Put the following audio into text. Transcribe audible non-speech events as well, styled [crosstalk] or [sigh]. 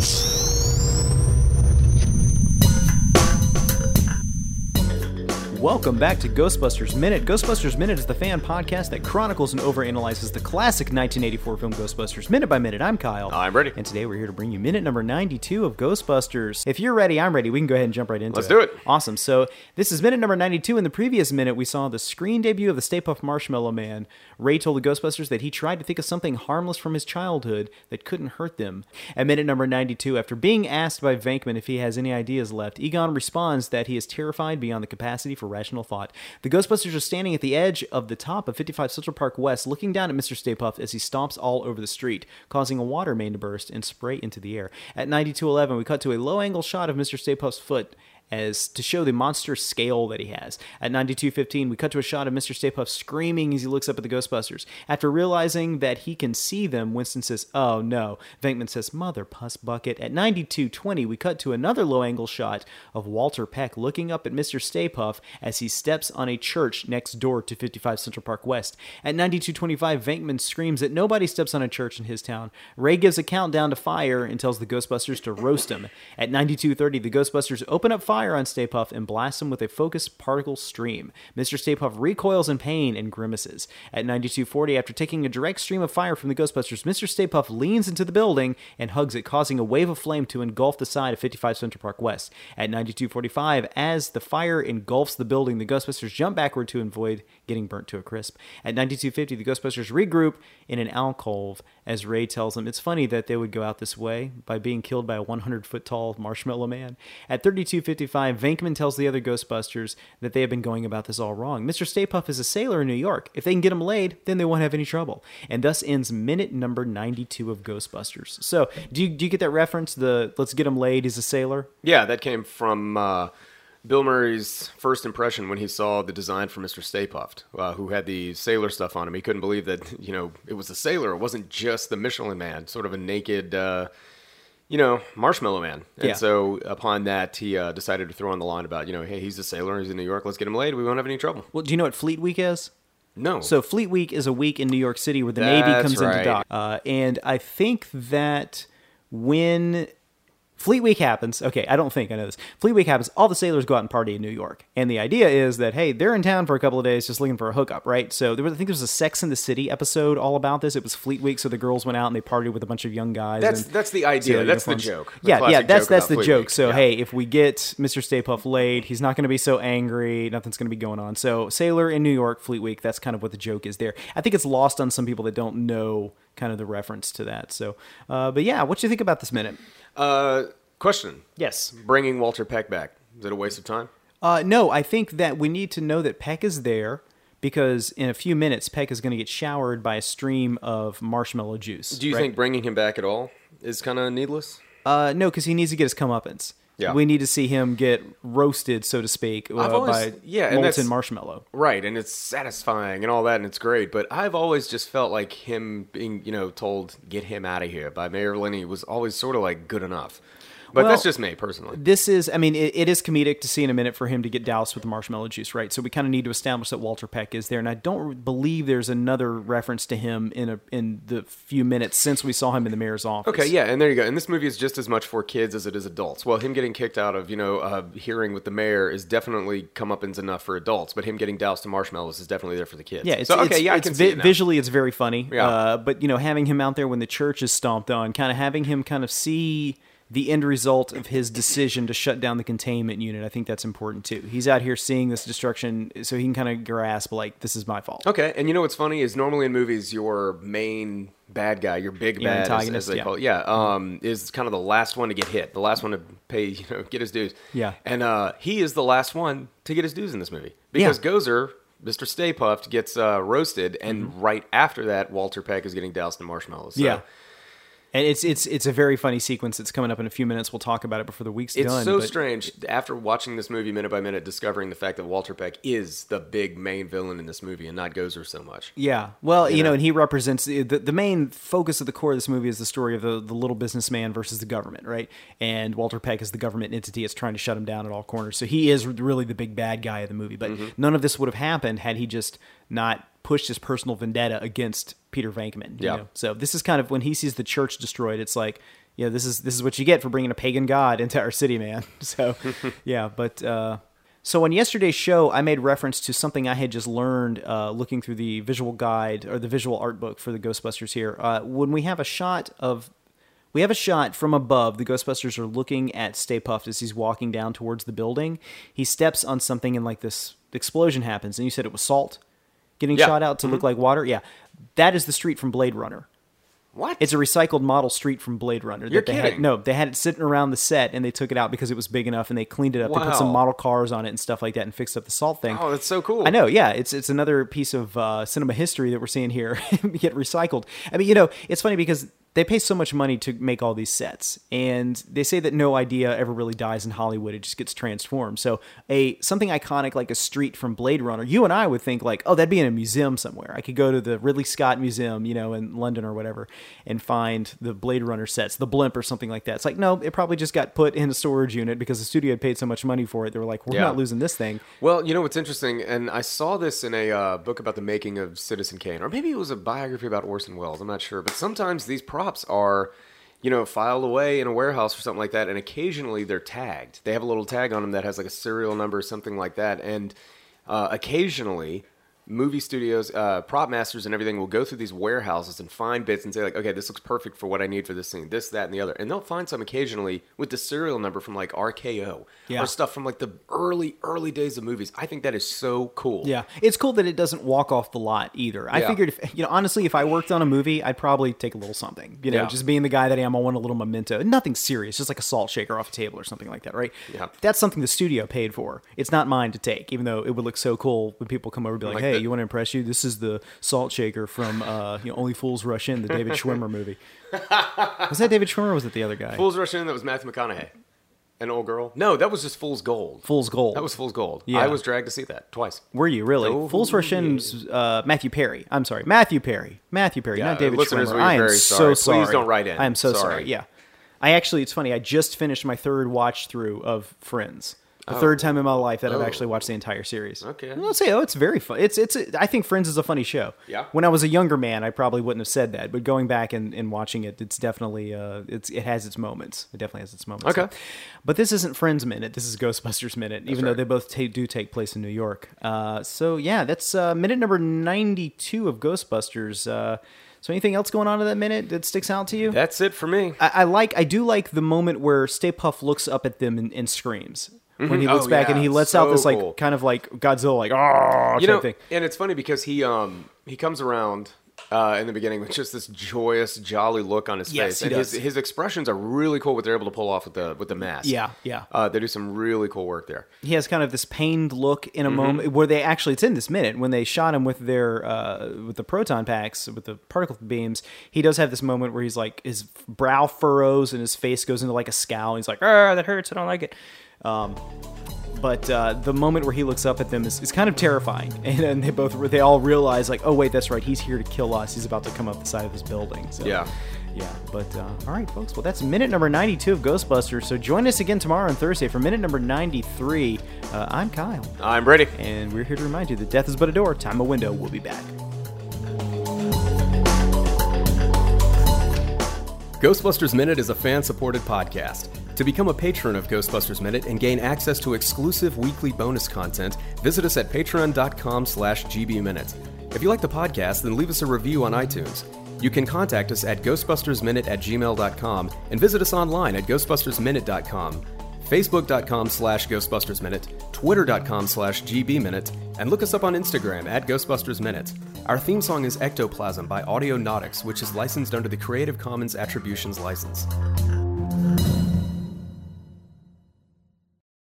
promise. Welcome back to Ghostbusters Minute. Ghostbusters Minute is the fan podcast that chronicles and overanalyzes the classic 1984 film Ghostbusters minute by minute. I'm Kyle. I'm ready. And today we're here to bring you minute number 92 of Ghostbusters. If you're ready, I'm ready. We can go ahead and jump right into it. Let's do it. Awesome. So this is minute number 92. In the previous minute, we saw the screen debut of the Stay Puft Marshmallow Man. Ray told the Ghostbusters that he tried to think of something harmless from his childhood that couldn't hurt them. At minute number 92, after being asked by Venkman if he has any ideas left, Egon responds that he is terrified beyond the capacity for rational thought. The Ghostbusters are standing at the edge of the top of 55 Central Park West, looking down at Mr. Stay Puft as he stomps all over the street, causing a water main to burst and spray into the air. At 9211, we cut to a low angle shot of Mr. Stay Puft's foot as to show the monster scale that he has. At 92.15, we cut to a shot of Mr. Stay Puft screaming as he looks up at the Ghostbusters. After realizing that he can see them, Winston says, Oh no. Venkman says, Mother puss bucket. At 92.20, we cut to another low angle shot of Walter Peck looking up at Mr. Stay Puft as he steps on a church next door to 55 Central Park West. At 92.25, Venkman screams that nobody steps on a church in his town. Ray gives a countdown to fire and tells the Ghostbusters to roast him. At 92.30, the Ghostbusters open up fire on Stay Puft and blast him with a focused particle stream. Mr. Stay Puft recoils in pain and grimaces. At 92.40, after taking a direct stream of fire from the Ghostbusters, Mr. Stay Puft leans into the building and hugs it, causing a wave of flame to engulf the side of 55 Central Park West. At 92.45, as the fire engulfs the building, the Ghostbusters jump backward to avoid getting burnt to a crisp. At 92.50, the Ghostbusters regroup in an alcove as Ray tells them it's funny that they would go out this way by being killed by a 100 foot tall marshmallow man. At 32.55, Venkman tells the other Ghostbusters that they have been going about this all wrong. Mr. Stay Puft is a sailor in New York. If they can get him laid, then they won't have any trouble. And thus ends minute number 92 of Ghostbusters. So, do you, do you get that reference? The let's get him laid, he's a sailor? Yeah, that came from uh, Bill Murray's first impression when he saw the design for Mr. Stay Puft, uh, who had the sailor stuff on him. He couldn't believe that, you know, it was a sailor. It wasn't just the Michelin man, sort of a naked, uh, you know, marshmallow man. And Yeah. so upon that, he uh, decided to throw on the line about, you know, hey, he's a sailor, he's in New York, let's get him laid. We won't have any trouble. Well, do you know what Fleet Week is? No. So Fleet Week is a week in New York City where the Navy That's comes into right. dock, uh, and I think that when Fleet Week happens, okay, I don't think I know this. Fleet Week happens, all the sailors go out and party in New York, and the idea is that hey, they're in town for a couple of days just looking for a hookup, right? So there was, I think there was a Sex in the City episode all about this. It was Fleet Week, so the girls went out and they partied with a bunch of young guys. That's- that's the idea. That's the joke. The yeah, yeah, that's that's the Fleet joke. Week. So Yeah. hey, if we get Mr. Stay Puft laid, he's not going to be so angry. Nothing's going to be going on. So Sailor in New York, Fleet Week. That's kind of what the joke is there. I think it's lost on some people that don't know kind of the reference to that. So, uh, but yeah, what do you think about this minute? uh, question. Yes. Bringing Walter Peck back. Is it a waste of time? Uh, no, I think that we need to know that Peck is there because in a few minutes, Peck is going to get showered by a stream of marshmallow juice. Do you right? think bringing him back at all is kind of needless? Uh, no, because he needs to get his comeuppance. Yeah. We need to see him get roasted, so to speak, uh, always- by yeah, and molten marshmallow. Right, and it's satisfying and all that, and it's great. But I've always just felt like him being, you know, told "get him out of here" by Mayor Lenny was always sort of like good enough. But Well, that's just me personally. This is, I mean, it, it is comedic to see in a minute for him to get doused with the marshmallow juice, right? So we kind of need to establish that Walter Peck is there, and I don't believe there's another reference to him in a in the few minutes since we saw him in the mayor's office. Okay, yeah, and there you go. And this movie is just as much for kids as it is adults. Well, him getting kicked out of, you know, uh, hearing with the mayor is definitely comeuppance enough for adults, but him getting doused in marshmallows is definitely there for the kids. Yeah, it's, so, okay, it's, yeah, I it's can vi- see it visually it's very funny. Yeah. Uh, but you know, having him out there when the church is stomped on, kind of having him kind of see the end result of his decision to shut down the containment unit, I think that's important too. He's out here seeing this destruction, so he can kind of grasp like this is my fault. Okay, and you know what's funny is normally in movies your main bad guy, your big Your bad, as, as they yeah. call it, yeah, um, is kind of the last one to get hit, the last one to pay, [laughs] you know, get his dues. Yeah. and uh, he is the last one to get his dues in this movie because Yeah. Gozer, Mr. Stay Puft, gets uh, roasted, and right after that, Walter Peck is getting doused in marshmallows. So Mm-hmm. Yeah. And it's it's it's a very funny sequence. that's coming up in a few minutes. We'll talk about it before the week's It's done. It's so but- strange after watching this movie minute by minute, discovering the fact that Walter Peck is the big main villain in this movie and not Gozer so much. Yeah. Well, you, You know, know? and he represents the, the main focus of the core of this movie is the story of the, the little businessman versus the government, right? And Walter Peck is the government entity that's trying to shut him down at all corners. So he is really the big bad guy of the movie. But Mm-hmm. none of this would have happened had he just not pushed his personal vendetta against Peter Venkman. Yeah. know? So this is kind of when he sees the church destroyed, it's like, yeah, this is this is what you get for bringing a pagan god into our city, man. [laughs] So, [laughs] yeah, but uh, so on yesterday's show, I made reference to something I had just learned uh, looking through the visual guide or the visual art book for the Ghostbusters here. Uh, when we have a shot of we have a shot from above. The Ghostbusters are looking at Stay Puft as he's walking down towards the building. He steps on something and like this explosion happens. And you said it was salt getting Yeah. shot out to look like water. Yeah, that is the street from Blade Runner. What? It's a recycled model street from Blade Runner. You're they Had, kidding. no, they had it sitting around the set and they took it out because it was big enough and they cleaned it up. Wow. They put some model cars on it and stuff like that and fixed up the salt thing. oh, that's so cool. I know, yeah. It's it's another piece of uh, cinema history that we're seeing here [laughs] get recycled. I mean, you know, it's funny because they pay so much money to make all these sets, and they say that no idea ever really dies in Hollywood; it just gets transformed. So, a something iconic like a street from Blade Runner, you and I would think like, oh, that'd be in a museum somewhere. I could go to the Ridley Scott Museum, you know, in London or whatever, and find the Blade Runner sets, the blimp or something like that. It's like, no, it probably just got put in a storage unit because the studio had paid so much money for it. They were like, we're Yeah. not losing this thing. Well, you know what's interesting, and I saw this in a uh, book about the making of Citizen Kane, or maybe it was a biography about Orson Welles. I'm not sure, but sometimes these props are, you know, filed away in a warehouse or something like that, and occasionally they're tagged. They have a little tag on them that has like a serial number or something like that, and uh, occasionally. Movie studios, uh, prop masters, and everything will go through these warehouses and find bits and say like, okay, this looks perfect for what I need for this scene, this, that, and the other, and they'll find some occasionally with the serial number from like RKO Yeah. or stuff from like the early, early days of movies. I think that is so cool. Yeah, it's cool that it doesn't walk off the lot either. I Yeah. figured, if, you know, honestly, if I worked on a movie, I'd probably take a little something. You know, Yeah. just being the guy that I am, I want a little memento. Nothing serious, just like a salt shaker off a table or something like that, right? Yeah. That's something the studio paid for. It's not mine to take, even though it would look so cool when people come over and be like, Like "Hey, you want to impress you? This is the salt shaker from uh, you know Only Fools Rush In, the David Schwimmer movie." [laughs] was that David Schwimmer? or Was it the other guy? Fools Rush In, that was Matthew McConaughey. An old girl? No, that was just Fool's Gold. Fool's Gold. That was Fool's Gold. Yeah. I was dragged to see that twice. Were you really? Oh, Fools Rush In's uh, Matthew Perry. I'm sorry, Matthew Perry. Matthew Perry, not David listeners, Schwimmer. I am very so sorry. sorry. Please don't write in. I am so sorry. Sorry. Yeah, I actually, it's funny. I just finished my third watch through of Friends. The third time in my life that I've Oh. actually watched the entire series. Okay. I'll say, oh, it's very fun. It's it's. I think Friends is a funny show. Yeah. When I was a younger man, I probably wouldn't have said that, but going back and, and watching it, it's definitely uh, it's it has its moments. It definitely has its moments. Okay. But this isn't Friends Minute. This is Ghostbusters Minute, even though they both ta- do take place in New York. Uh, so yeah, that's uh, minute number ninety-two of Ghostbusters. Uh, so anything else going on in that minute that sticks out to you? That's it for me. I, I like. I do like the moment where Stay Puft looks up at them and, and screams when he looks Oh, back and he lets out this like cool. kind of like Godzilla like oh you know, thing. and it's funny because he um he comes around uh, in the beginning with just this joyous, jolly look on his Yes, face, he and his does. his expressions are really cool. What they're able to pull off with the with the mask. Yeah, yeah. Uh, they do some really cool work there. he has kind of this pained look in Mm-hmm. a moment where they actually it's in this minute when they shot him with their uh, with the proton packs with the particle beams he does have this moment where he's like his brow furrows and his face goes into like a scowl he's like ah that hurts i don't like it um, but uh, the moment where he looks up at them is, is kind of terrifying [laughs] and, and they both they all realize like oh wait that's right he's here to kill us he's about to come up the side of this building so Yeah. yeah, but uh, all right, folks. Well, that's minute number 92 of Ghostbusters. So join us again tomorrow on Thursday for minute number 93. Uh, I'm Kyle, I'm ready. and we're here to remind you that death is but a door, time a window. We'll be back. Ghostbusters Minute is a fan supported podcast. To become a patron of Ghostbusters Minute and gain access to exclusive weekly bonus content, visit us at patreon.com slash gbminute. If you like the podcast, then leave us a review on iTunes. You can contact us at ghostbustersminute at gmail.com and visit us online at ghostbustersminute.com, facebook.com slash ghostbustersminute, twitter.com slash gbminute, and look us up on Instagram at ghostbustersminute. Our theme song is Ectoplasm by Audionautix, which is licensed under the Creative Commons Attributions License.